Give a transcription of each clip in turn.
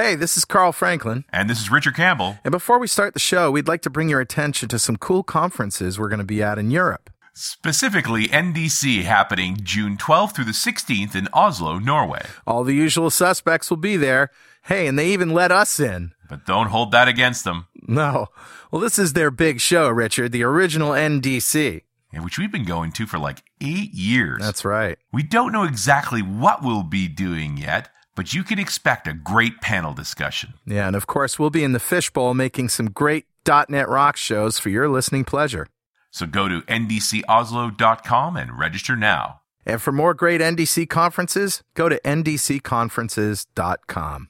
Hey, this is Carl Franklin. And this is Richard Campbell. And before we start the show, we'd like to bring your attention to some cool conferences we're going to be at in Europe. Specifically, NDC happening June 12th through the 16th in Oslo, Norway. All the usual suspects will be there. Hey, and they even let us in. But don't hold that against them. No. Well, this is their big show, Richard, the original NDC. Yeah, which we've been going to for like eight years. That's right. We don't know exactly what we'll be doing yet, but you can expect a great panel discussion. Yeah, and of course, we'll be in the fishbowl making some great .NET Rock shows for your listening pleasure. So go to ndcoslo.com and register now. And for more great NDC conferences, go to ndcconferences.com.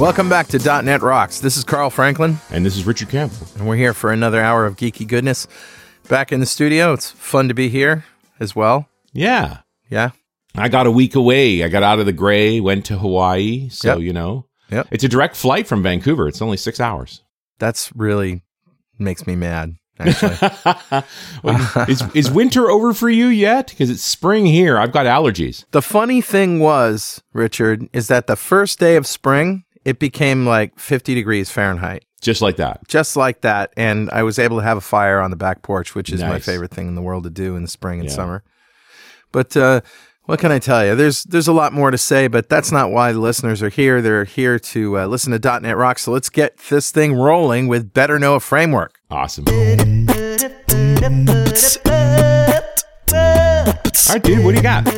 Welcome back to .NET Rocks. This is Carl Franklin, And this is Richard Campbell. and we're here for another hour of geeky goodness. Back in the studio, it's fun to be here as well. Yeah. Yeah, I got a week away. I got out of the gray, went to Hawaii. So, Yep. you know, Yep. it's a direct flight from Vancouver. It's only six hours. that's really makes me mad. Actually, is, is winter over for you yet? Because it's spring here. I've got allergies. the funny thing was, Richard, is that the first day of spring, it became like 50 degrees Fahrenheit, Just like that. just like that, and I was able to have a fire on the back porch, which is my favorite thing in the world to do in the spring and Yeah. summer. But uh, what can I tell you? There's there's a lot more to say, but that's not why the listeners are here. They're here to uh, listen to .NET Rock. So let's get this thing rolling with Better Know a Framework. Awesome. All right, dude, what do you got?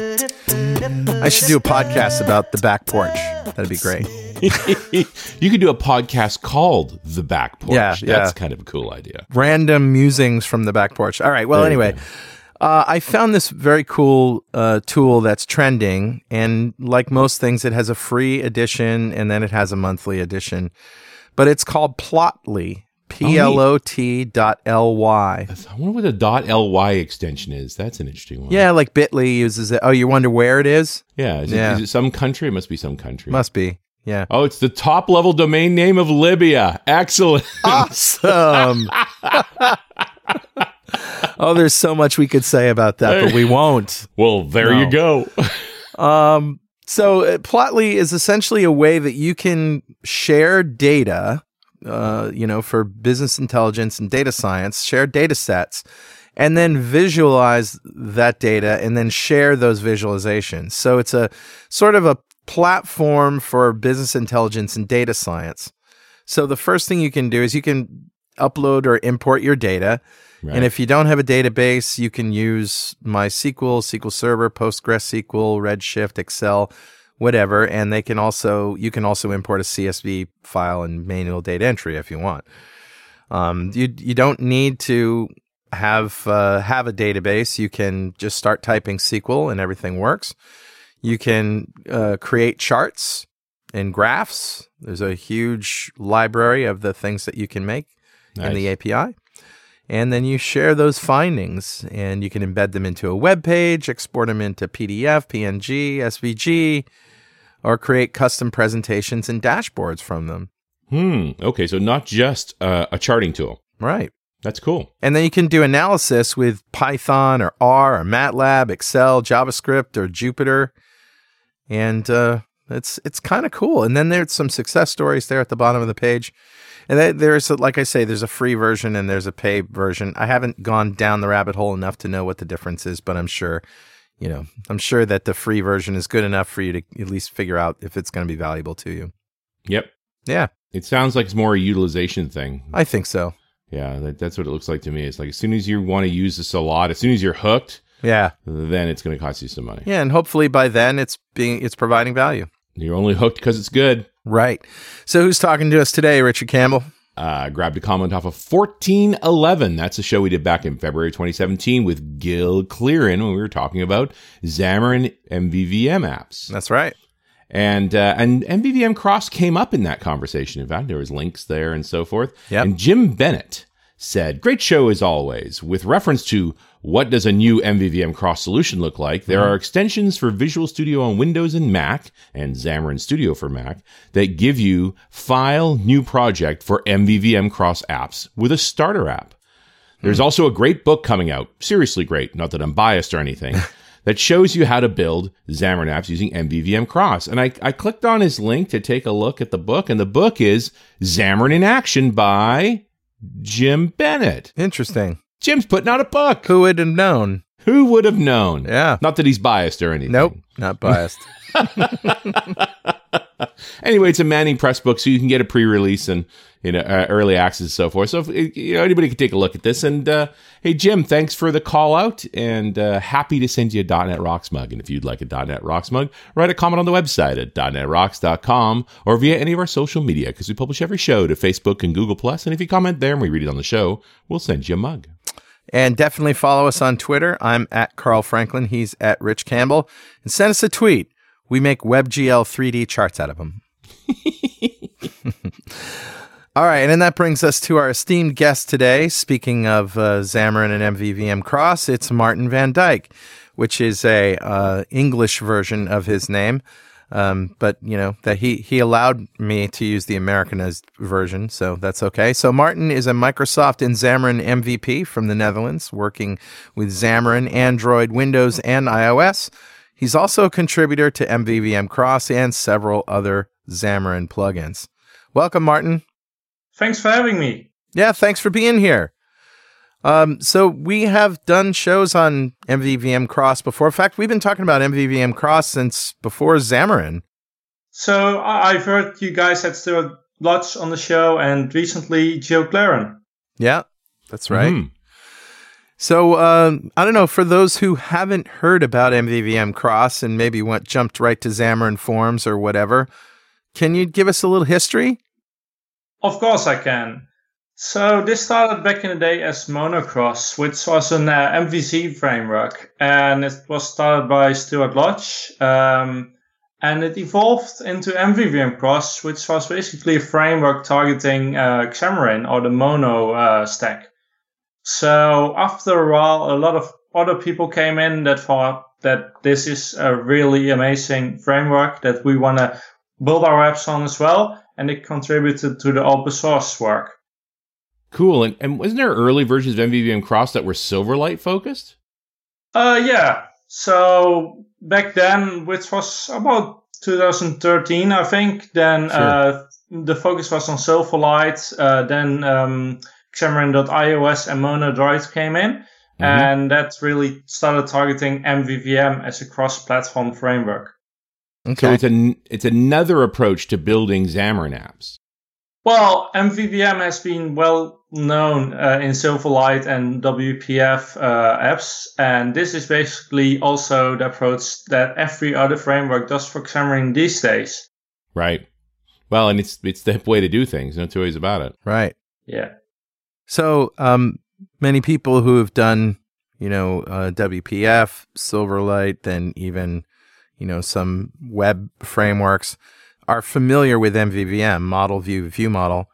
I should do a podcast about the back porch. That'd be great. you could do a podcast called The Back Porch. Yeah, That's yeah. kind of a cool idea. Random musings from the back porch. All right. Well, There anyway, uh, I found this very cool uh, tool that's trending, and like most things, it has a free edition and then it has a monthly edition. But it's called Plotly. P L O T dot L Y. I wonder what the dot .ly extension is. That's an interesting one. Yeah, like Bitly uses it. Oh, you wonder where it is? Yeah. Is, Yeah. Is it some country? It must be some country. Must be. Yeah. Oh, it's the top level domain name of Libya. Excellent. Awesome. oh, there's so much we could say about that, but we won't. well, there No. you go. Um, so uh, Plotly is essentially a way that you can share data, uh, you know, for business intelligence and data science, share data sets, and then visualize that data and then share those visualizations. So it's a sort of a platform for business intelligence and data science. So the first thing you can do is you can upload or import your data. Right. And if you don't have a database, you can use MySQL, SQL Server, PostgreSQL, Redshift, Excel, whatever. And they can also you can also import a CSV file and manual data entry if you want. Um, you you don't need to have uh, have a database. You can just start typing SQL and everything works. You can uh, create charts and graphs. There's a huge library of the things that you can make in the API. And then you share those findings and you can embed them into a web page, export them into PDF, PNG, SVG, or create custom presentations and dashboards from them. Hmm. Okay. So not just uh, a charting tool. Right. That's cool. And then you can do analysis with Python or R or MATLAB, Excel, JavaScript, or Jupyter. And uh, it's it's kind of cool. And then there's some success stories there at the bottom of the page. And there's, a, like I say, there's a free version and there's a paid version. I haven't gone down the rabbit hole enough to know what the difference is, but I'm sure, you know, I'm sure that the free version is good enough for you to at least figure out if it's going to be valuable to you. Yep. Yeah, It sounds like it's more a utilization thing. I think so. Yeah, that, that's what it looks like to me. It's like as soon as you want to use this a lot, as soon as you're hooked, Yeah. then it's going to cost you some money. Yeah. And hopefully by then it's being, it's providing value. You're only hooked because it's good. Right. So who's talking to us today, Richard Campbell? Uh, grabbed a comment off of 1411. That's a show we did back in February 2017 with Gill Cleeren when we were talking about Xamarin MVVM apps. That's right. And uh, and MVVM Cross came up in that conversation. In fact, there was links there and so forth. Yep. And Jim Bennett said, "Great show as always." With reference to what does a new MVVM Cross solution look like, there are extensions for Visual Studio on Windows and Mac, and Xamarin Studio for Mac that give you File New Project for MVVM Cross apps with a starter app. There's hmm. also a great book coming out, seriously great, not that I'm biased or anything, that shows you how to build Xamarin apps using MVVM Cross. And I, I clicked on his link to take a look at the book, and the book is Xamarin in Action by Jim Bennett. Interesting. Jim's putting out a book. Who would have known? Who would have known? Yeah. Not that he's biased or anything. Nope, not biased. anyway, it's a Manning Press book, so you can get a pre-release and you know uh, early access and so forth. So if, you know anybody can take a look at this. And uh, hey, Jim, thanks for the call out, and uh, happy to send you a .NET Rocks mug. And if you'd like a .NET Rocks mug, write a comment on the website at .NETRocks.com or via any of our social media because we publish every show to Facebook and Google Plus. And if you comment there and we read it on the show, we'll send you a mug. And definitely follow us on Twitter. I'm at Carl Franklin. He's at Rich Campbell. And send us a tweet. We make WebGL 3D charts out of them. All right, and then that brings us to our esteemed guest today. Speaking of uh, Xamarin and MVVM Cross, it's Martin van Dyke, which is a uh, English version of his name. Um, but you know that he he allowed me to use the Americanized version, so that's okay. So Martin is a Microsoft and Xamarin MVP from the Netherlands, working with Xamarin, Android, Windows, and iOS. He's also a contributor to MVVM Cross and several other Xamarin plugins. Welcome, Martin. Thanks for having me. Yeah, thanks for being here. Um, so we have done shows on MVVM Cross before. In fact, we've been talking about MVVM Cross since before Xamarin. So I've heard you guys had Stuart Lodge on the show and recently Joe Claren. Yeah, that's right. Mm-hmm. So um, I don't know for those who haven't heard about MVVM Cross and maybe went jumped right to Xamarin Forms or whatever, can you give us a little history? Of course I can. So this started back in the day as Monocross, which was an uh, MVC framework, and it was started by Stuart Lodge. Um, and it evolved into MVVM Cross, which was basically a framework targeting uh, Xamarin or the Mono uh, stack. So after a while, a lot of other people came in that thought that this is a really amazing framework that we want to build our apps on as well, and it contributed to the open source work. Cool. And, and wasn't there early versions of MVVM Cross that were Silverlight focused? Uh, yeah. So back then, which was about 2013, I think, then sure. uh, the focus was on Silverlight. Uh, then um, Xamarin.iOS and Monodroid came in. Mm-hmm. And that really started targeting MVVM as a cross-platform framework. Okay. So it's a it's another approach to building Xamarin apps. Well, MVVM has been well known uh, in Silverlight and WPF uh, apps, and this is basically also the approach that every other framework does for Xamarin these days. Right. Well, and it's it's the way to do things. No two ways about it. Right. Yeah. So, um, many people who have done, you know, uh, WPF, Silverlight, then even, you know, some web frameworks are familiar with MVVM, model view view model,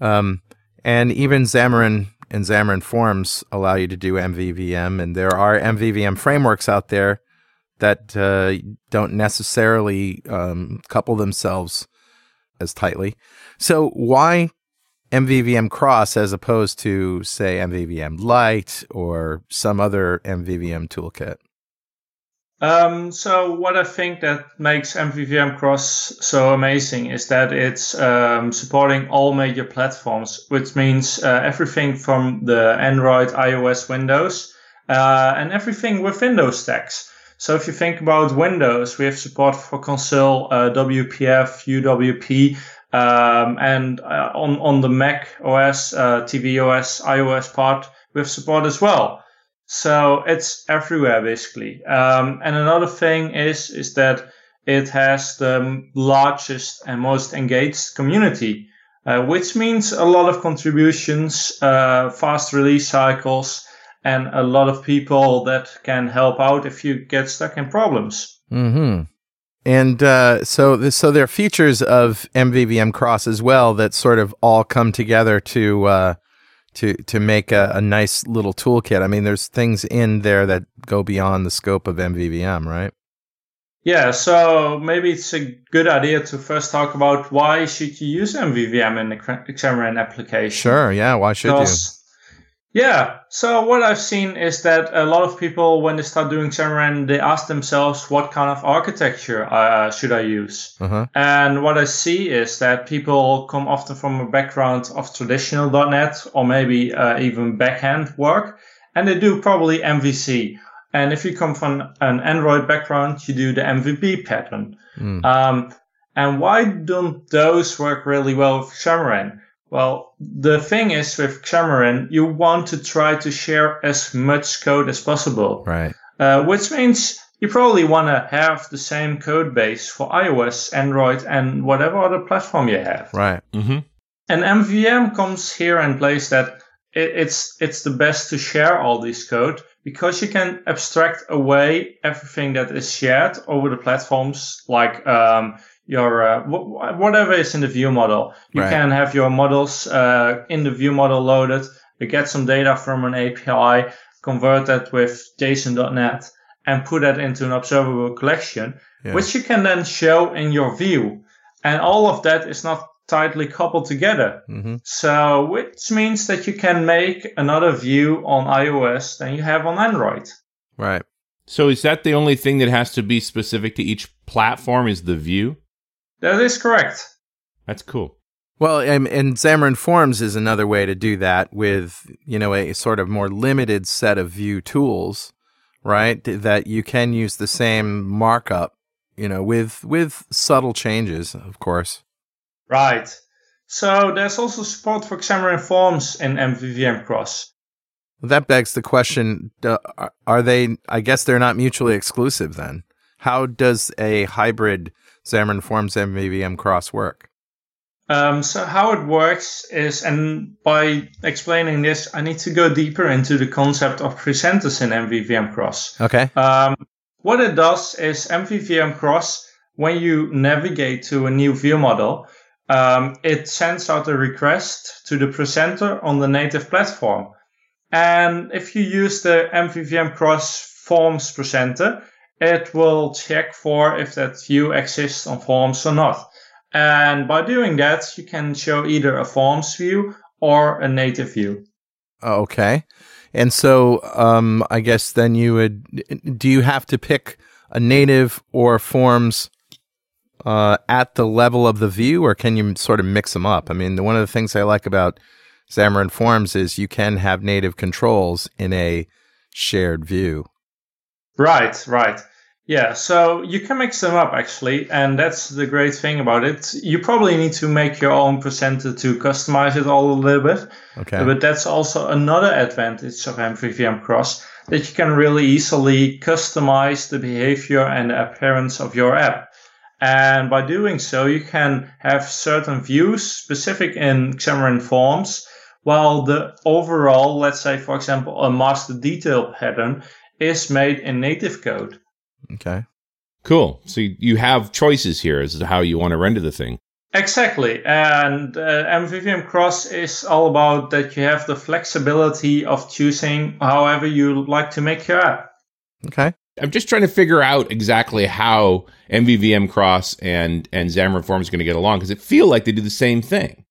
um, and even Xamarin and Xamarin Forms allow you to do MVVM, and there are MVVM frameworks out there that uh, don't necessarily um, couple themselves as tightly. So why MVVM Cross as opposed to say MVVM Lite or some other MVVM toolkit? Um, so what I think that makes MVVM Cross so amazing is that it's um, supporting all major platforms, which means uh, everything from the Android, iOS, Windows, uh, and everything within those stacks. So if you think about Windows, we have support for console, uh, WPF, UWP, um, and uh, on on the Mac OS, uh, tvOS, iOS part, we have support as well. So it's everywhere basically. Um, and another thing is is that it has the largest and most engaged community, uh, which means a lot of contributions, uh, fast release cycles, and a lot of people that can help out if you get stuck in problems. Mm-hmm. And uh, so, so there are features of MVVM Cross as well that sort of all come together to uh, to to make a, a, nice little toolkit. I mean, there's things in there that go beyond the scope of MVVM, right? Yeah, so maybe it's a good idea to first talk about why should you use MVVM in the Xamarin application. Sure, yeah, why should because, Yeah. So what I've seen is that a lot of people, when they start doing Xamarin, they ask themselves, what kind of architecture uh, should I use? Uh-huh. And what I see is that people come often from a background of traditional .NET or maybe uh, even backend work, and they do probably MVC. And if you come from an Android background, you do the MVP pattern. Mm. Um, and why don't those work really well with Xamarin? Well, the thing is with Xamarin, you want to try to share as much code as possible, Right. uh, which means you probably want to have the same code base for iOS, Android, and whatever other platform you have. Right. Mm-hmm. And MVM comes here and plays that it, it's it's the best to share all this code because you can abstract away everything that is shared over the platforms, like um, your uh, wh- whatever is in the view model. You Right. can have your models uh, in the view model loaded. You get some data from an API, convert that with JSON.NET, and put that into an observable collection, Yeah. which you can then show in your view. And all of that is not tightly coupled together. hmm So, which means that you can make another view on iOS than you have on Android. Right. So is that the only thing that has to be specific to each platform? Is the view? That is correct. That's cool. Well, and, and Xamarin Forms is another way to do that with, you know, a sort of more limited set of view tools, right? That you can use the same markup, you know, with with subtle changes, of course. Right. So there's also support for Xamarin Forms in MVVM Cross. That begs the question: are- Are they? I guess they're not mutually exclusive. Then, how does a hybrid Xamarin Forms MVVM cross work? Um, so how it works is, and by explaining this, I need to go deeper into the concept of presenters in MVVM Cross. Okay. Um, what it does is MVVM Cross, when you navigate to a new view model, um, it sends out a request to the presenter on the native platform. And if you use the MVVM Cross Forms presenter, it will check for if that view exists on Forms or not. And by doing that, you can show either a Forms view or a native view. Okay. And so, um, I guess then you would. Do you have to pick a native or Forms uh, at the level of the view, or can you sort of mix them up? I mean, one of the things I like about Xamarin Forms is you can have native controls in a shared view. Right, right. Yeah, so you can mix them up actually, and that's the great thing about it. You probably need to make your own presenter to customize it all a little bit, Okay. but that's also another advantage of MVVM Cross that you can really easily customize the behavior and the appearance of your app. And by doing so, you can have certain views specific in Xamarin Forms, while the overall, let's say, for example, a master detail pattern is made in native code. okay. Cool. So you- you have choices here as to how you want to render the thing. Exactly. And uh, MVVM Cross is all about that you have the flexibility of choosing however you like to make your app. Okay. I'm just trying to figure out exactly how MVVM Cross and and Xamarin Forms are going to get along because it feel like they do the same thing.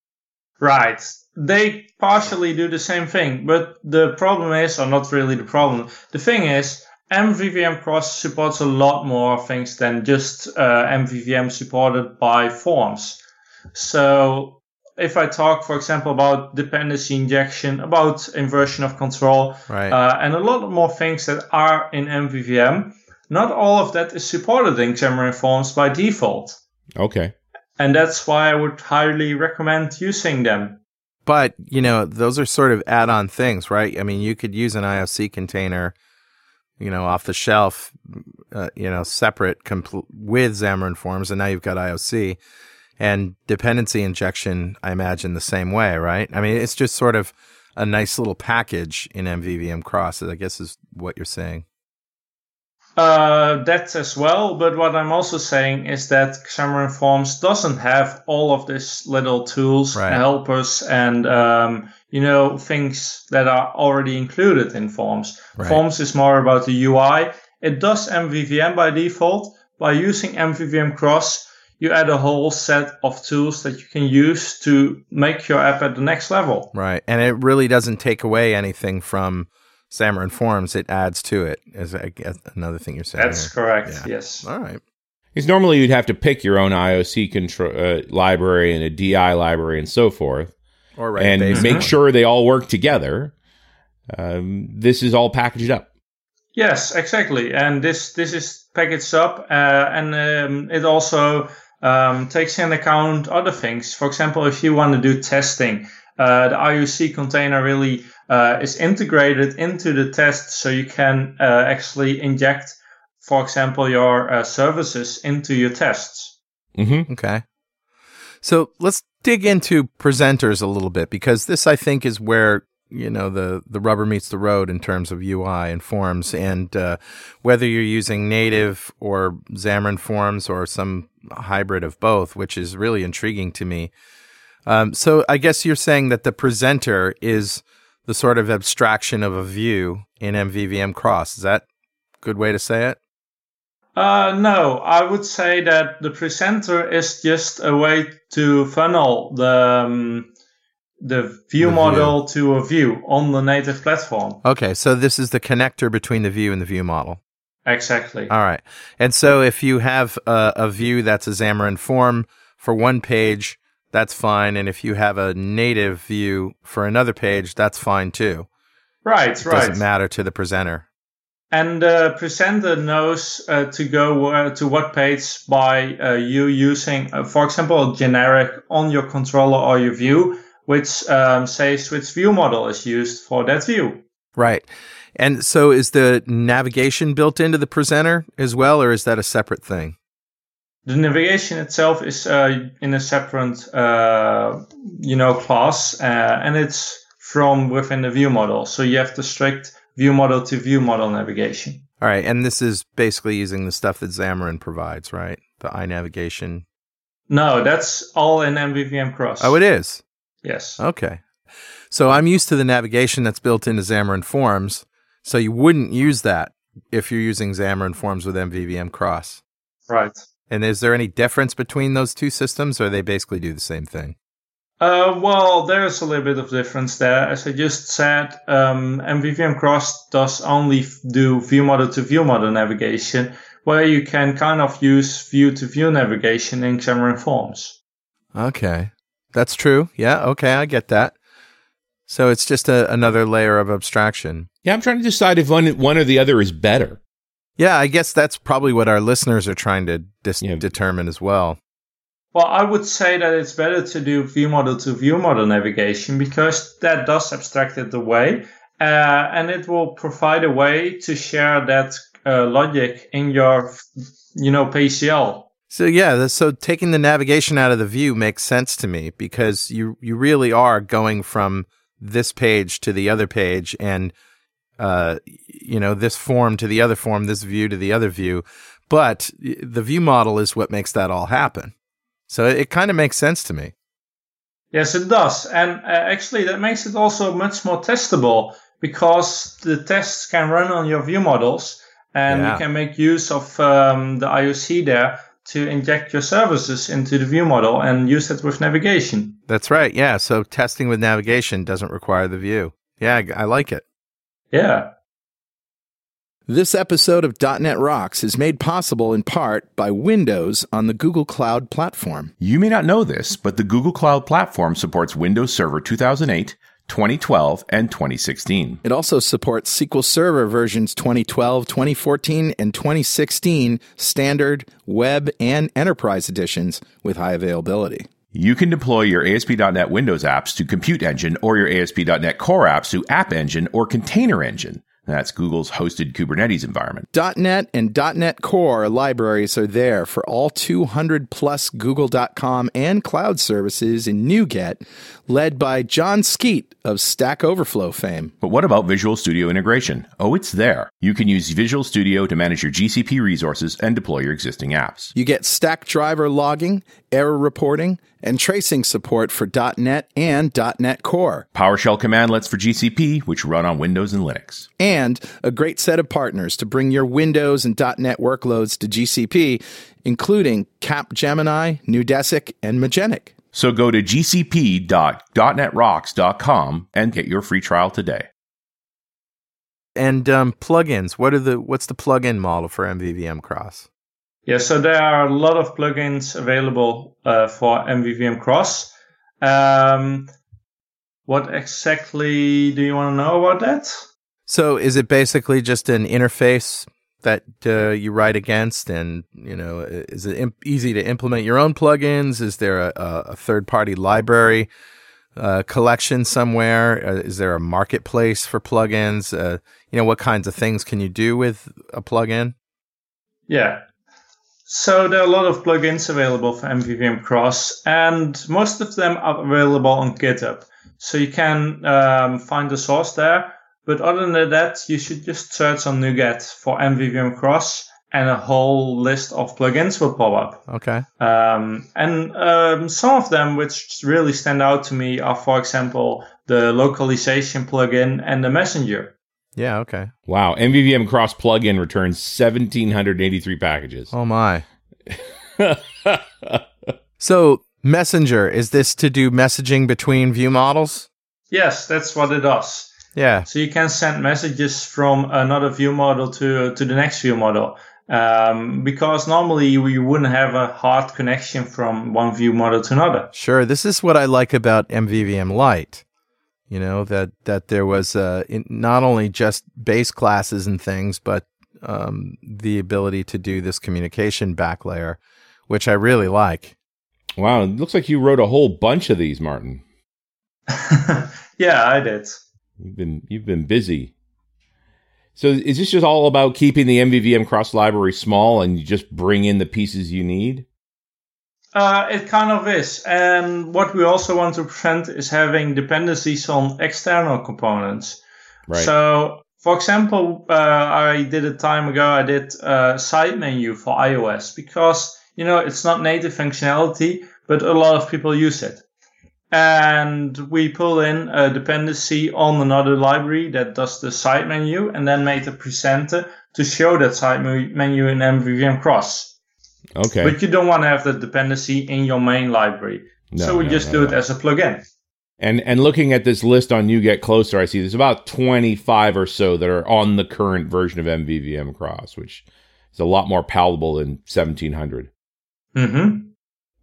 Right. They partially do the same thing, but the problem is, or not really the problem, the thing is, MVVM Cross supports a lot more things than just uh, MVVM supported by forms. So if I talk, for example, about dependency injection, about inversion of control, Right. uh, and a lot more things that are in MVVM, not all of that is supported in Xamarin Forms by default. Okay. And that's why I would highly recommend using them. But, you know, those are sort of add on things, right? I mean, you could use an IOC container, you know, off the shelf, uh, you know, separate compl- with Xamarin Forms, and now you've got IOC. And dependency injection, I imagine the same way, right? I mean, it's just sort of a nice little package in MVVM Cross, I guess is what you're saying. Uh, that as well, but what I'm also saying is that Xamarin Forms doesn't have all of these little tools, Right. helpers, and um, you know things that are already included in Forms. Right. Forms is more about the UI. It does MVVM by default. By using MVVM Cross, you add a whole set of tools that you can use to make your app at the next level. Right. And it really doesn't take away anything from Xamarin Forms. It adds to it, is I guess another thing you're saying. That's here. correct. Yeah. Yes. All right. Because normally you'd have to pick your own IOC control uh, library and a DI library and so forth, Or right. and basically. make sure they all work together. Um, this is all packaged up. Yes, exactly. And this this is packaged up, uh, and um, it also um, takes in account other things. For example, if you want to do testing, uh, the IOC container really uh, is integrated into the test, so you can uh, actually inject, for example, your uh, services into your tests. Mm-hmm. Okay. So let's dig into presenters a little bit because this, I think, is where you know the the rubber meets the road in terms of UI and forms, and uh, whether you're using native or Xamarin Forms or some hybrid of both, which is really intriguing to me. Um, so I guess you're saying that the presenter is the sort of abstraction of a view in MVVM Cross. Is that a good way to say it? Uh, no, I would say that the presenter is just a way to funnel the um, the view The view. model to a view on the native platform. Okay, so this is the connector between the view and the view model. Exactly. All right. And so if you have a, a view that's a Xamarin form for one page, that's fine. And if you have a native view for another page, that's fine too. right, It right. doesn't matter to the presenter. And the presenter knows uh, to go uh, to what page by uh, you using, uh, for example, a generic on your controller or your view, which um, says which view model is used for that view. Right. And so is the navigation built into the presenter as well, or is that a separate thing? The navigation itself is uh, in a separate, uh, you know, class, uh, and it's from within the view model. So you have the strict view model to view model navigation. All right. And this is basically using the stuff that Xamarin provides, right? The iNavigation. No, that's all in MVVM Cross. Oh, it is. Yes. Okay. So I'm used to the navigation that's built into Xamarin Forms. So you wouldn't use that if you're using Xamarin Forms with MVVM Cross. Right. And is there any difference between those two systems, or they basically do the same thing? Uh, well, there's a little bit of difference there. As I just said, um, MVVM Cross does only do view model to view model navigation, where you can kind of use view to view navigation in Xamarin Forms. Okay. That's true. Yeah. Okay. I get that. So it's just a, another layer of abstraction. Yeah, I'm trying to decide if one one or the other is better. Yeah. I guess that's probably what our listeners are trying to dis- Yeah. determine as well. Well, I would say that it's better to do view model to view model navigation because that does abstract it away, uh, and it will provide a way to share that uh, logic in your, you know, PCL. So yeah, so taking the navigation out of the view makes sense to me because you you really are going from this page to the other page and uh you know this form to the other form, this view to the other view, but the view model is what makes that all happen. So it, it kind of makes sense to me. Yes, it does. And uh, actually, that makes it also much more testable because the tests can run on your view models and Yeah. you can make use of um, the IOC there to inject your services into the view model and use it with navigation. That's right. Yeah, so testing with navigation doesn't require the view. Yeah, I, I like it. Yeah. This episode of .NET Rocks is made possible in part by Windows on the Google Cloud Platform. You may not know this, but the Google Cloud Platform supports Windows Server 2008, 2012, and 2016. It also supports SQL Server versions 2012, 2014, and 2016 standard, web, and enterprise editions with high availability. You can deploy your ASP.NET Windows apps to Compute Engine or your ASP.NET Core apps to App Engine or Container Engine. That's Google's hosted Kubernetes environment. .NET and .NET Core libraries are there for all 200 plus Google.com and cloud services in NuGet, led by Jon Skeet of Stack Overflow fame. But what about Visual Studio integration? Oh, it's there. You can use Visual Studio to manage your GCP resources and deploy your existing apps. You get Stackdriver logging, error reporting, and tracing support for .NET and .NET Core, PowerShell commandlets for GCP, which run on Windows and Linux. and a great set of partners to bring your Windows and .NET workloads to GCP, including Capgemini, Neudesic, and Magenic. So go to gcp.netrocks.com and get your free trial today. And um, plugins. What are the what's the plugin model for MVVM Cross? Yeah, so there are a lot of plugins available uh, for MVVM Cross. Um, what exactly do you want to know about that? So is it basically just an interface that uh, you write against, and you know, is it imp- easy to implement your own plugins? Is there a, a, third-party library uh, collection somewhere? Uh, is there a marketplace for plugins? Uh, you know, what kinds of things can you do with a plugin? Yeah. So there are a lot of plugins available for MVVM Cross, and most of them are available on GitHub. So you can um, find the source there. But other than that, you should just search on NuGet for MVVM Cross, and a whole list of plugins will pop up. Okay. Um, and um, some of them which really stand out to me are, for example, the localization plugin and the messenger. Yeah. Okay. Wow. MVVM Cross plugin returns 1,783 packages. Oh my. so Messenger is this to do messaging between view models? Yes, that's what it does. Yeah. So you can send messages from another view model to to the next view model. Um, because normally you, you wouldn't have a hard connection from one view model to another. Sure. This is what I like about MVVM Lite. You know that that there was uh, in, not only just base classes and things, but um, the ability to do this communication back layer, which I really like. Wow. It looks like you wrote a whole bunch of these, Martin. yeah, I did. You've been you've been busy. So is this just all about keeping the MVVM cross library small and you just bring in the pieces you need? Uh, it kind of is. And what we also want to prevent is having dependencies on external components. Right. So, for example, uh, I did a time ago, I did a side menu for iOS because, you know, it's not native functionality, but a lot of people use it. And we pull in a dependency on another library that does the side menu and then made a presenter to show that side menu in MVVM cross. Okay. But you don't want to have the dependency in your main library. No, so we no, just no, do it as a plugin. And and looking at this list on You Get Closer, I see there's about 25 or so that are on the current version of MVVM Cross, which is a lot more palatable than 1700. hmm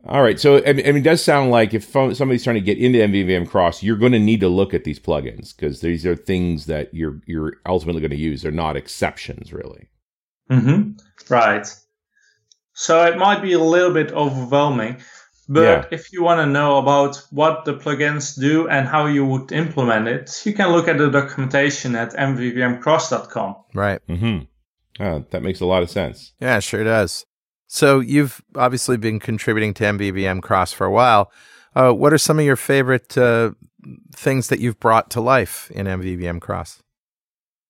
All right, so I mean, it does sound like if somebody's trying to get into MVVM Cross, you're going to need to look at these plugins because these are things that you're you're ultimately going to use. They're not exceptions, really. hmm Right. So it might be a little bit overwhelming, but Yeah. if you want to know about what the plugins do and how you would implement it, you can look at the documentation at mvvmcross.com. Right. Mm-hmm. Oh, that makes a lot of sense. Yeah, sure does. So you've obviously been contributing to MVVM Cross for a while. Uh, what are some of your favorite uh, things that you've brought to life in MVVM Cross?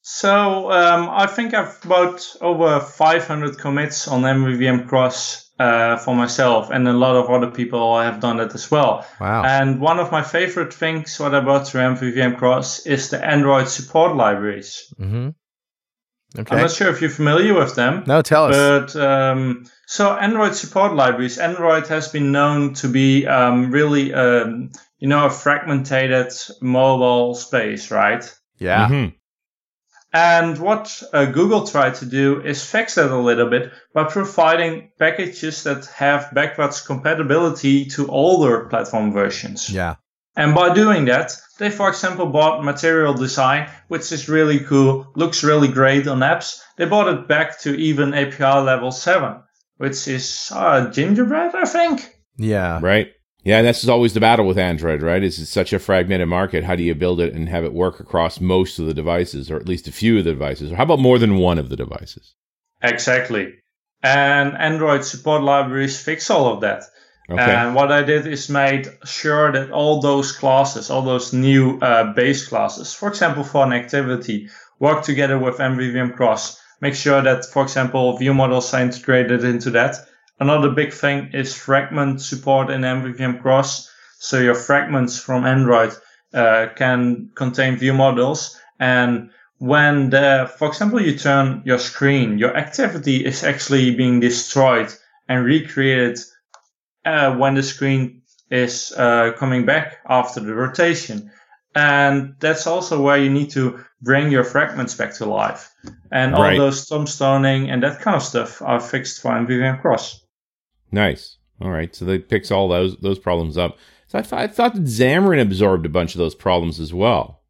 So um, I think I've about over 500 commits on MVVM Cross uh, for myself, and a lot of other people have done that as well. Wow. And one of my favorite things what I brought to MVVM Cross is the Android support libraries. mm-hmm. Okay. I'm not sure if you're familiar with them. No, tell us. But um, so Android support libraries, Android has been known to be um, really, um, you know, a fragmented mobile space, right? yeah. Mhm. And what uh, Google tried to do is fix that a little bit by providing packages that have backwards compatibility to older platform versions. Yeah. And by doing that, they, for example, bought Material Design, which is really cool, looks really great on apps. They bought it back to even API level 7, which is uh, Gingerbread, I think. Yeah. Right. Yeah, and this is always the battle with Android, right? Is it's such a fragmented market. How do you build it and have it work across most of the devices, or at least a few of the devices? Or how about more than one of the devices? Exactly. And Android support libraries fix all of that. Okay. And what I did is made sure that all those classes, all those new uh, base classes, for example, for an activity, work together with MVVM Cross. Make sure that, for example, view models are integrated into that. Another big thing is fragment support in MVVM Cross. So your fragments from Android uh, can contain view models. And when the, for example, you turn your screen, your activity is actually being destroyed and recreated uh, when the screen is uh, coming back after the rotation. And that's also where you need to bring your fragments back to life. And all Right. those tombstoning and that kind of stuff are fixed for MVVM Cross. Nice. All right. So they picks all those those problems up. So I, th- I thought that Xamarin absorbed a bunch of those problems as well.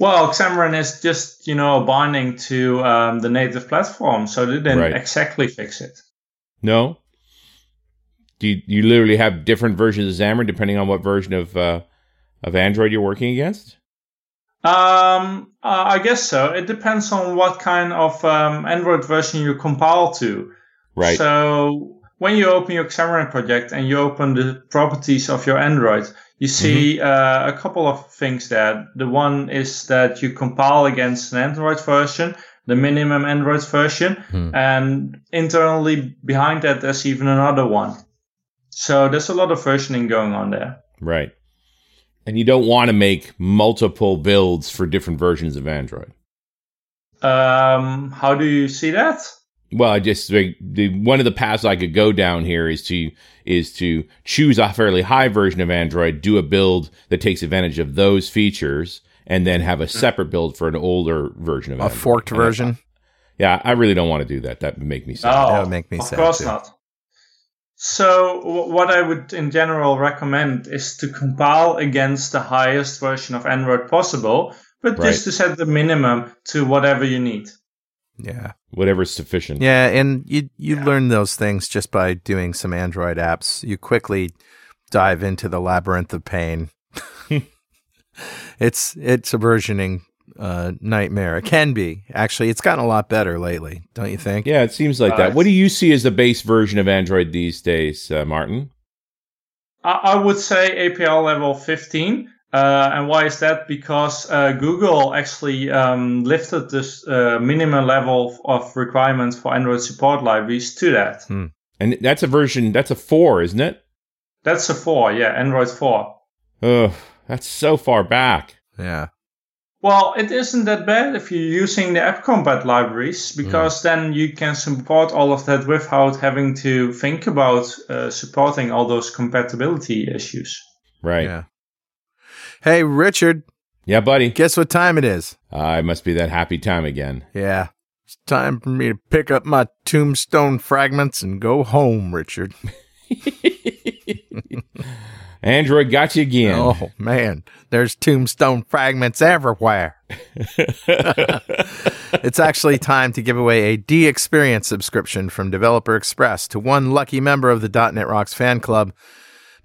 Well, Xamarin is just, you know, binding to um, the native platform, so they didn't Right. exactly fix it. No. Do you, you literally have different versions of Xamarin depending on what version of uh, of Android you're working against? Um, uh, I guess so. It depends on what kind of um, Android version you compile to. Right. So when you open your Xamarin project and you open the properties of your Android, you see uh, a couple of things there. The one is that you compile against an Android version, the minimum Android version, Hmm. and internally behind that, there's even another one. So there's a lot of versioning going on there. right. And you don't want to make multiple builds for different versions of Android. Um, how do you see that? Well, I just like, the one of the paths I could go down here is to is to choose a fairly high version of Android, do a build that takes advantage of those features, and then have a hmm. separate build for an older version of A Android. forked And I- version. yeah, I really don't want to do that. That would make me sad. Oh, That would make me of sad, Of course too. not. So w- what I would in general recommend is to compile against the highest version of Android possible, but Right. just to set the minimum to whatever you need. Yeah. Whatever's sufficient. Yeah, and you you learn those things just by doing some Android apps. You quickly dive into the labyrinth of pain. it's it's a versioning uh, nightmare. It can be actually. It's gotten a lot better lately, don't you think? Yeah, it seems like Uh, that. What do you see as the base version of Android these days, uh, Martin? I, I would say API level 15. Uh, and why is that? Because uh, Google actually um, lifted this uh, minimum level of requirements for Android support libraries to that. And that's a version. That's a four, isn't it? That's a 4, yeah, Android 4. Oh, that's so far back. Yeah. Well, it isn't that bad if you're using the app compat libraries because then you can support all of that without having to think about uh, supporting all those compatibility issues. Right. Yeah. Hey, Richard, Yeah, buddy. guess what time it is? Uh, it must be that happy time again. Yeah. It's time for me to pick up my tombstone fragments and go home, Richard. Android got you again. Oh, man. There's tombstone fragments everywhere. it's actually time to give away a DXperience subscription from Developer Express to one lucky member of the .NET Rocks fan club.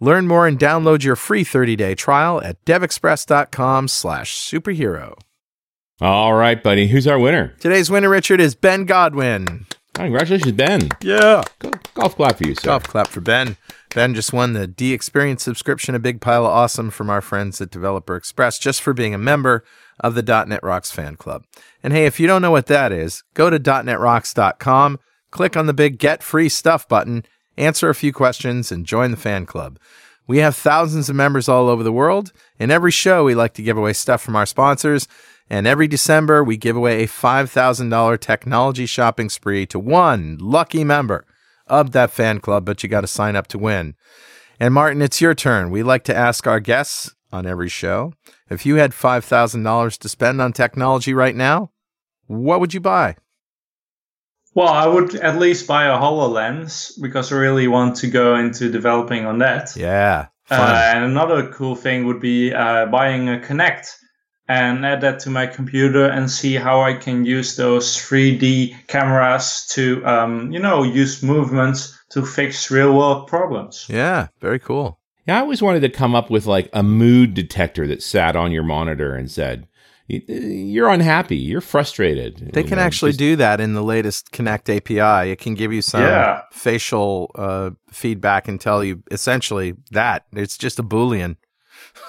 Learn more and download your free 30-day trial at devexpress.com slash superhero. All right, buddy. Who's our winner? Today's winner, Richard, is Ben Godwin. Oh, congratulations, Ben. Yeah. Golf clap for you, sir. Golf clap for Ben. Ben just won the DXperience subscription, a big pile of awesome from our friends at Developer Express, just for being a member of the .NET Rocks fan club. And hey, if you don't know what that is, go to .NETRocks.com, click on the big Get Free Stuff button, answer a few questions, and join the fan club. We have thousands of members all over the world. In every show, we like to give away stuff from our sponsors. And every December, we give away a $5,000 technology shopping spree to one lucky member of that fan club, but you got to sign up to win. And Martin, it's your turn. We like to ask our guests on every show if you had $5,000 to spend on technology right now, what would you buy? Well, I would at least buy a HoloLens because I really want to go into developing on that. Yeah. Uh, and another cool thing would be uh, buying a Kinect and add that to my computer and see how I can use those 3D cameras to, um, you know, use movements to fix real world problems. yeah. Very cool. Yeah, I always wanted to come up with like a mood detector that sat on your monitor and said, "Y- "You're unhappy. You're frustrated." They You can know, actually just- do that in the latest Kinect API. It can give you some Yeah. facial uh, feedback and tell you essentially that it's just a boolean.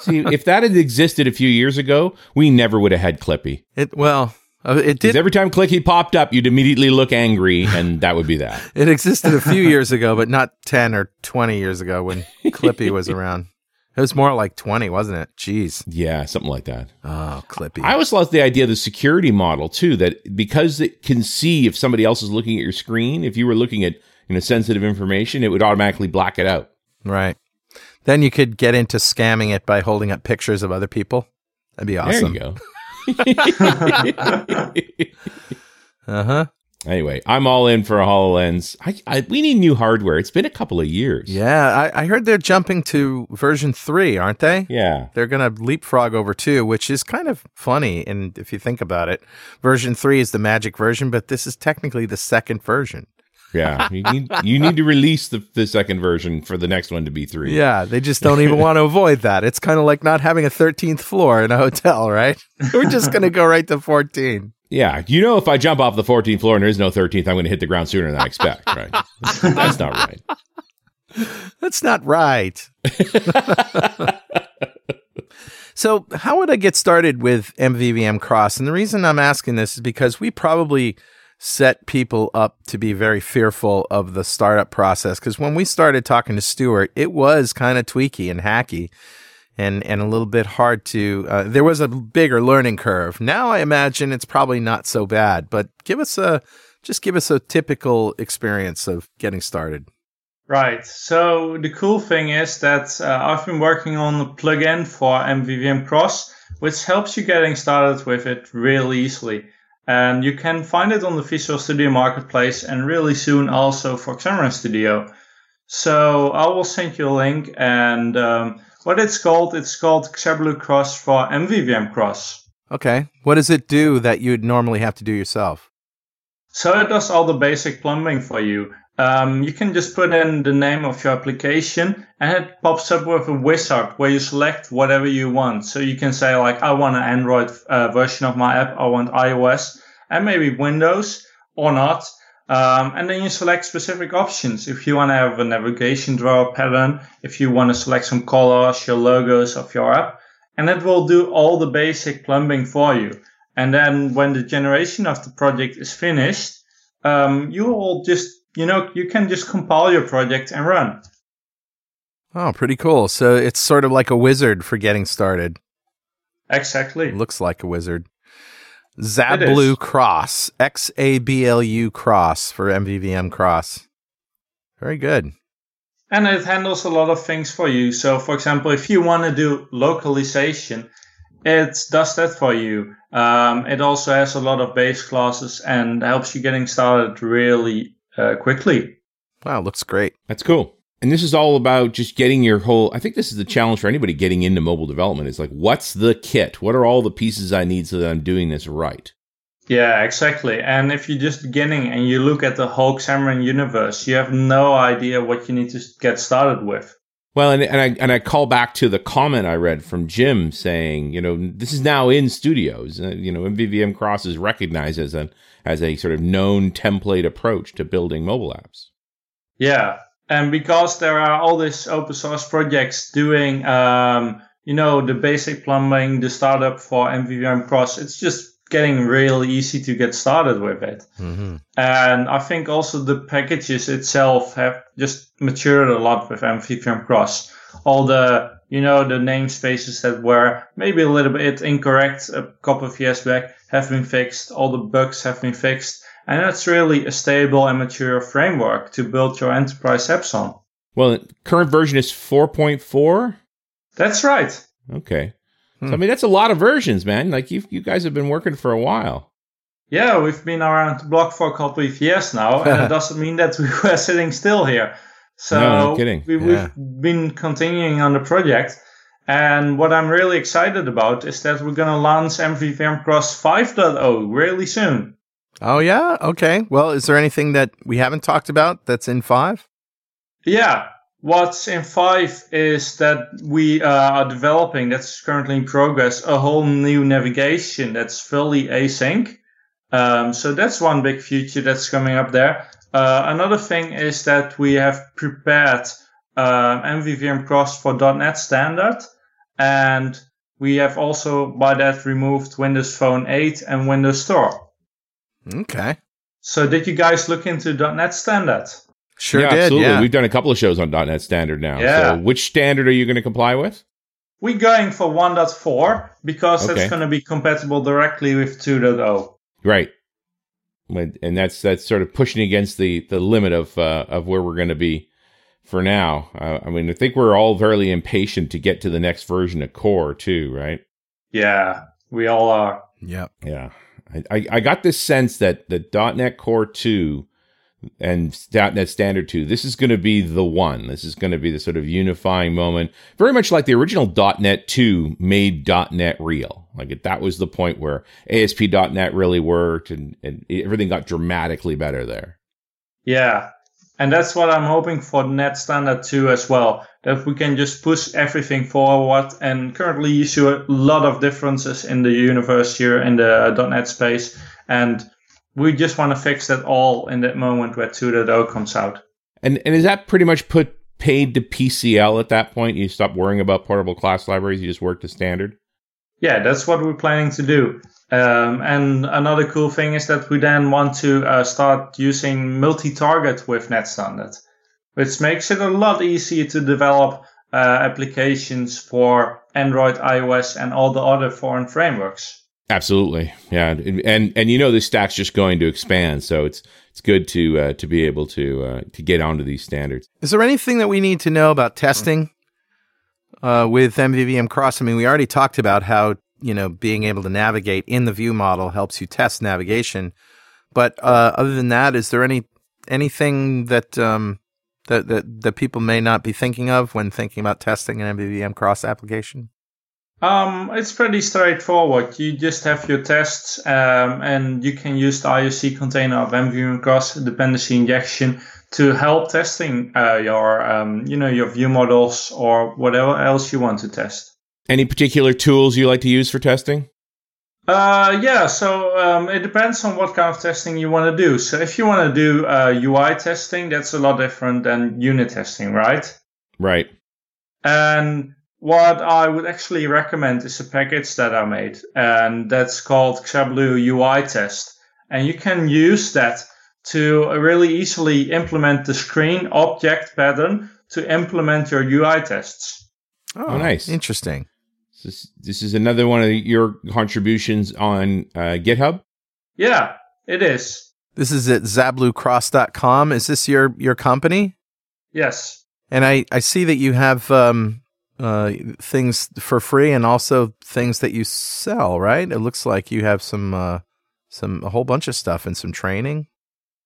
See, if that had existed a few years ago, we never would have had Clippy. It well, uh, it Because did. every time Clippy popped up, you'd immediately look angry, and that would be that. It existed a few years ago, but not ten or twenty years ago when Clippy was around. It was more like twenty, wasn't it? Jeez. Yeah, something like that. Oh, Clippy. I always loved the idea of the security model too. That because it can see if somebody else is looking at your screen, if you were looking at you know sensitive information, it would automatically black it out. right. Then you could get into scamming it by holding up pictures of other people. That'd be awesome. There you go. Uh huh. Anyway, I'm all in for a Hololens. I, I, we need new hardware. It's been a couple of years. Yeah, I, I heard they're jumping to version three, aren't they? Yeah. They're going to leapfrog over two, which is kind of funny. And if you think about it, version three is the magic version, but this is technically the second version. Yeah. You need, you need to release the, the second version for the next one to be three. Yeah, they just don't even want to avoid that. It's kind of like not having a 13th floor in a hotel, right? We're just going to go right to 14. Yeah. You know, if I jump off the 14th floor and there is no 13th, I'm going to hit the ground sooner than I expect, right? That's not right. That's not right. so, how would I get started with MVVM Cross? And the reason I'm asking this is because we probably set people up to be very fearful of the startup process. Because when we started talking to Stuart, it was kind of tweaky and hacky. And, and a little bit hard to. Uh, there was a bigger learning curve. Now I imagine it's probably not so bad. But give us a just give us a typical experience of getting started. Right. So the cool thing is that uh, I've been working on a plugin for MVVM Cross, which helps you getting started with it really easily. And you can find it on the Visual Studio Marketplace and really soon also for Xamarin Studio. So I will send you a link and um, what it's called, it's called Xablu Cross for MVVM Cross. Okay. What does it do that you'd normally have to do yourself? So it does all the basic plumbing for you. Um, you can just put in the name of your application and it pops up with a wizard where you select whatever you want. So you can say like, I want an Android uh, version of my app. I want iOS and maybe Windows or not. Um, and then you select specific options. If you want to have a navigation drawer pattern, if you want to select some colors, your logos of your app, and it will do all the basic plumbing for you. And then when the generation of the project is finished, um, you will just, you know, you can just compile your project and run. Oh, pretty cool. So it's sort of like a wizard for getting started. Exactly. Looks like a wizard. It Xablu. Cross. X A B L U Cross for MVVM Cross. Very good. And it handles a lot of things for you. So, for example, if you want to do localization, it does that for you. Um, it also has a lot of base classes and helps you getting started really uh, quickly. Wow, looks great. That's cool. And this is all about just getting your whole. I think this is the challenge for anybody getting into mobile development. Is like, what's the kit? What are all the pieces I need so that I'm doing this right? Yeah, exactly. And if you're just beginning and you look at the whole Xamarin universe, you have no idea what you need to get started with. Well, and, and I and I call back to the comment I read from Jim saying, you know, this is now in studios. Uh, you know, MVVM Cross is recognized as a as a sort of known template approach to building mobile apps. Yeah, and because there are all these open source projects doing, um, you know, the basic plumbing, the startup for MVVM Cross, it's just getting really easy to get started with it. hmm And I think also the packages itself have just matured a lot with MVVM Cross. All the, you know, the namespaces that were maybe a little bit incorrect a couple of years back have been fixed. All the bugs have been fixed. And that's really a stable and mature framework to build your enterprise apps on. Well, current version is 4.4. That's right. Okay. So I Hmm. mean that's a lot of versions, man. Like you you guys have been working for a while. Yeah, we've been around the block for a couple of years now, and it doesn't mean that we were sitting still here. So No, no kidding. We, Yeah. we've been continuing on the project. And what I'm really excited about is that we're going to launch MVVM Cross 5.0 really soon. Oh yeah. Okay. Well, is there anything that we haven't talked about that's in five? Yeah. what's in 5 is that we uh, are developing, that's currently in progress, a whole new navigation that's fully async. Um, so that's one big feature that's coming up there. Uh, another thing is that we have prepared uh, MVVM Cross for .NET Standard, and we have also by that removed Windows Phone 8 and Windows Store. Okay. So did you guys look into .NET Standard? Sure yeah, did. absolutely. Yeah. We've done a couple of shows on .NET Standard now. Yeah. So which standard are you going to comply with? We're going for 1.4 because Okay. that's going to be compatible directly with 2.0. Right. And that's that's sort of pushing against the the limit of uh, of where we're going to be for now. Uh, I mean, I think we're all very impatient to get to the next version of Core too, right? Yeah, we all are. Yep. Yeah. I, I, got this sense that the .NET Core 2 and .NET Standard 2, this is going to be the one. This is going to be the sort of unifying moment. Very much like the original .NET 2 made .NET real. Like that was the point where ASP.NET really worked and, and everything got dramatically better there. Yeah. And that's what I'm hoping for Net Standard 2 as well. That we can just push everything forward. And currently you see a lot of differences in the universe here in the uh, .NET space. And we just want to fix that all in that moment where 2.0 comes out. And, and is that pretty much put paid to PCL at that point? You stop worrying about portable class libraries, you just work to standard? Yeah, that's what we're planning to do. Um, and another cool thing is that we then want to uh, start using multi-target with NetStandard, which makes it a lot easier to develop uh, applications for Android, iOS, and all the other foreign frameworks. Absolutely, yeah, and and, and you know the stack's just going to expand, so it's it's good to uh, to be able to uh, to get onto these standards. Is there anything that we need to know about testing uh, with MVVM Cross? I mean, we already talked about how you know being able to navigate in the view model helps you test navigation, but uh, other than that, is there any anything that um, that, that that people may not be thinking of when thinking about testing an MVVM Cross application? Um, it's pretty straightforward. You just have your tests, um, and you can use the IOC container of MVVM Cross dependency injection to help testing uh, your, um, you know, your view models or whatever else you want to test. Any particular tools you like to use for testing? Uh, yeah, so um, it depends on what kind of testing you want to do. So if you want to do uh, UI testing, that's a lot different than unit testing, right? Right. And what I would actually recommend is a package that I made, and that's called Xablu UI test. And you can use that to really easily implement the screen object pattern to implement your UI tests. Oh, nice. Interesting. This, this is another one of your contributions on uh, GitHub. Yeah, it is. This is at xablucross.com. Is this your your company? Yes. And I, I see that you have um, uh, things for free and also things that you sell, right? It looks like you have some uh, some a whole bunch of stuff and some training.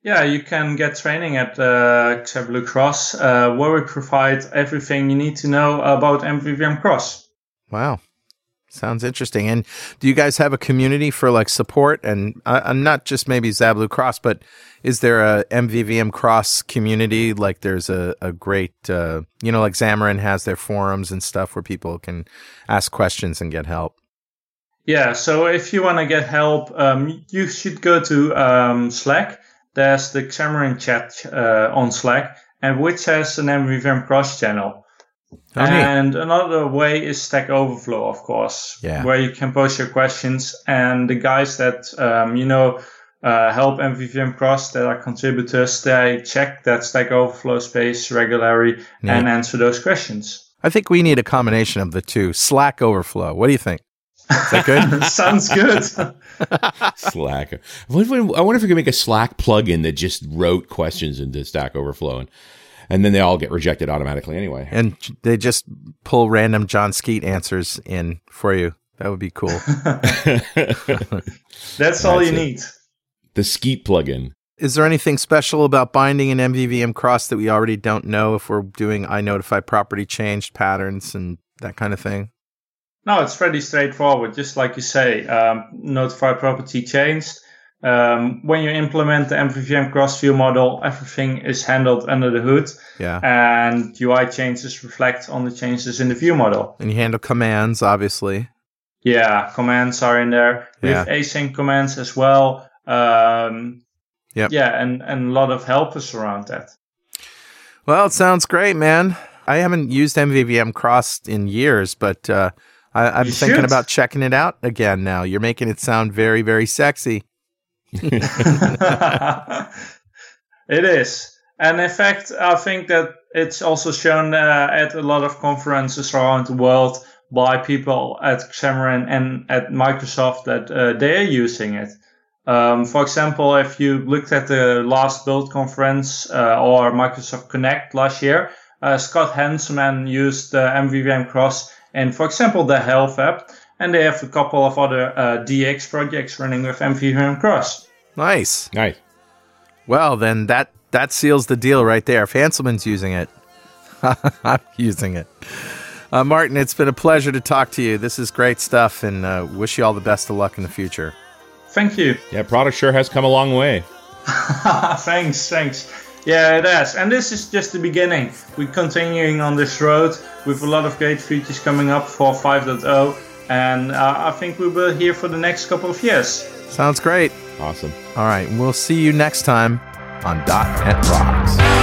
Yeah, you can get training at uh, Xablu Cross, uh, where we provide everything you need to know about MVVM Cross. Wow. Sounds interesting. And do you guys have a community for like support and uh, not just maybe Xablu Cross, but is there a MVVM Cross community? Like there's a, a great, uh, you know, like Xamarin has their forums and stuff where people can ask questions and get help. Yeah, so if you want to get help, um, you should go to um, Slack. There's the Xamarin chat uh, on Slack, and which has an MVVM Cross channel. Neat. and another way is Stack Overflow, of course, Yeah. where you can post your questions. And the guys that um, you know uh, help MVVM Cross that are contributors, they check that Stack Overflow space regularly and answer those questions. I think we need a combination of the two. Slack overflow. What do you think? Is that good? Sounds good. Slack. What if we- I wonder if we could make a Slack plugin that just wrote questions into Stack Overflow, and, and then they all get rejected automatically anyway. and they just pull random Jon Skeet answers in for you. That would be cool. That's all That's you it. need. the Skeet plugin. Is there anything special about binding an MVVM cross that we already don't know if we're doing I notify property changed patterns and that kind of thing? No, it's pretty straightforward. Just like you say, um, notify property changed. Um, when you implement the MVVM cross view model, everything is handled under the hood. Yeah. And UI changes reflect on the changes in the view model. And you handle commands, obviously. Yeah, commands are in there. We Yeah. have async commands as well. Um, Yep. Yeah, and, and a lot of helpers around that. Well, it sounds great, man. I haven't used MVVM Cross in years, but uh, I, I'm You thinking should. about checking it out again now. You're making it sound very, very sexy. it is. And in fact, I think that it's also shown uh, at a lot of conferences around the world by people at Xamarin and at Microsoft that uh, they are using it. Um, for example, if you looked at the last Build conference uh, or Microsoft Connect last year, uh, Scott Hanselman used MVVM Cross and, for example, the Health app, and they have a couple of other uh, DX projects running with MVVM Cross. Nice. Nice. Well, then that that seals the deal right there. If Hanselman's using it, I'm using it. Uh, Martin, it's been a pleasure to talk to you. This is great stuff, and uh, wish you all the best of luck in the future. Thank you. Yeah, product sure has come a long way. thanks, thanks. Yeah, it has. And this is just the beginning. We're continuing on this road with a lot of great features coming up for 5.0. And uh, I think we will be here for the next couple of years. Sounds great. Awesome. All right, we'll see you next time on .NET Rocks.